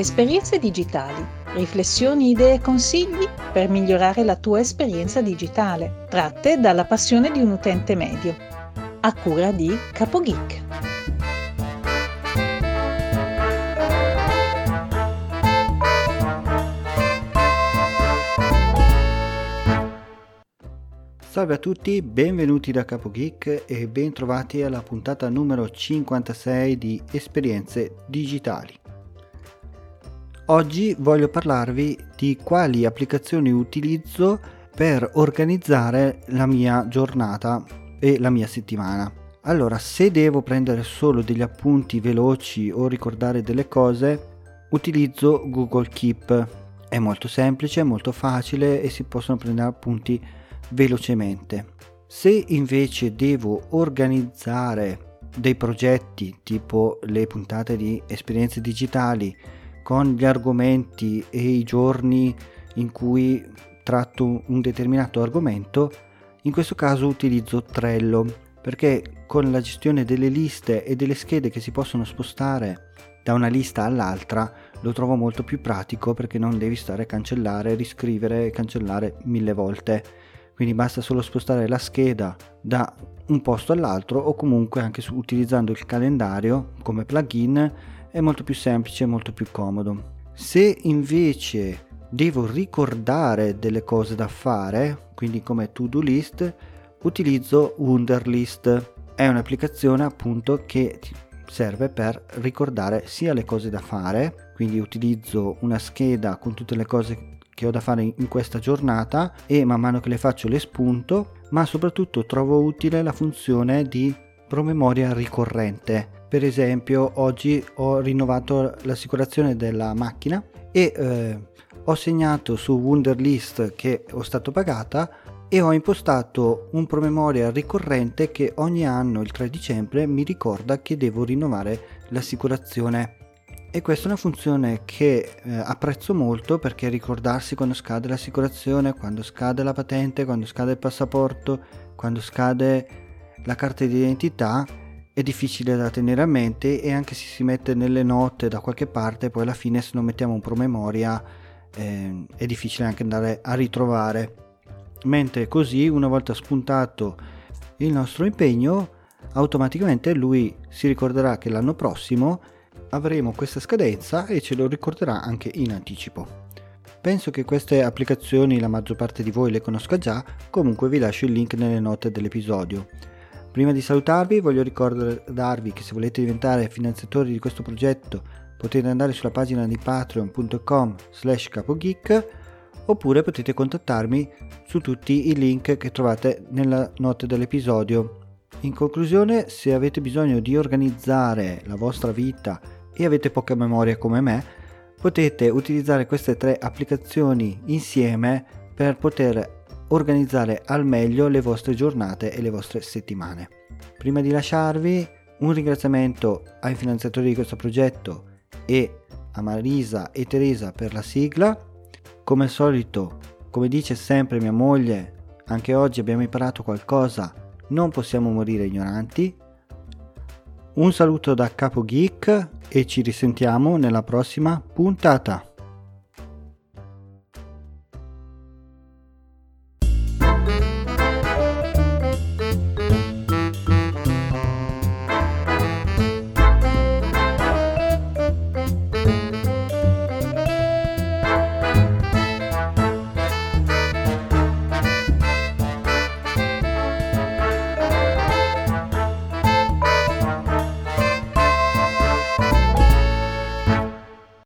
Esperienze digitali, riflessioni, idee e consigli per migliorare la tua esperienza digitale, tratte dalla passione di un utente medio. A cura di CapoGeek. Salve a tutti, benvenuti da CapoGeek e bentrovati alla puntata numero 56 di Esperienze digitali. Oggi voglio parlarvi di quali applicazioni utilizzo per organizzare la mia giornata e la mia settimana. Allora, se devo prendere solo degli appunti veloci o ricordare delle cose, utilizzo Google Keep. È molto semplice, molto facile e si possono prendere appunti velocemente. Se invece devo organizzare dei progetti tipo le puntate di esperienze digitali con gli argomenti e i giorni in cui tratto un determinato argomento, in questo caso utilizzo Trello perché con la gestione delle liste e delle schede che si possono spostare da una lista all'altra lo trovo molto più pratico perché non devi stare a cancellare, riscrivere e cancellare mille volte. Quindi basta solo spostare la scheda da un posto all'altro o comunque anche su, utilizzando il calendario come plugin è molto più semplice molto più comodo. Se invece devo ricordare delle cose da fare, quindi come to-do list, utilizzo Wunderlist. È un'applicazione appunto che serve per ricordare sia le cose da fare, quindi utilizzo una scheda con tutte le cose che ho da fare in questa giornata e man mano che le faccio le spunto, ma soprattutto trovo utile la funzione di promemoria ricorrente per esempio oggi ho rinnovato l'assicurazione della macchina e eh, ho segnato su Wunderlist che ho stato pagata e ho impostato un promemoria ricorrente che ogni anno il 3 dicembre mi ricorda che devo rinnovare l'assicurazione. E questa è una funzione che eh, apprezzo molto perché ricordarsi quando scade l'assicurazione, quando scade la patente, quando scade il passaporto, quando scade la carta d'identità è difficile da tenere a mente e anche se si mette nelle note da qualche parte, poi alla fine se non mettiamo un promemoria eh, è difficile anche andare a ritrovare. Mentre così, una volta spuntato il nostro impegno, automaticamente lui si ricorderà che l'anno prossimo avremo questa scadenza e ce lo ricorderà anche in anticipo. Penso che queste applicazioni la maggior parte di voi le conosca già, comunque vi lascio il link nelle note dell'episodio. Prima di salutarvi voglio ricordarvi che se volete diventare finanziatori di questo progetto potete andare sulla pagina di patreon.com slash capogeek oppure potete contattarmi su tutti i link che trovate nella note dell'episodio. In conclusione, se avete bisogno di organizzare la vostra vita e avete poca memoria come me, potete utilizzare queste tre applicazioni insieme per poter organizzare al meglio le vostre giornate e le vostre settimane. Prima di lasciarvi un ringraziamento ai finanziatori di questo progetto e a Marisa e Teresa per la sigla. Come al solito, come dice sempre mia moglie, anche oggi abbiamo imparato qualcosa, non possiamo morire ignoranti. Un saluto da Capo Geek e ci risentiamo nella prossima puntata.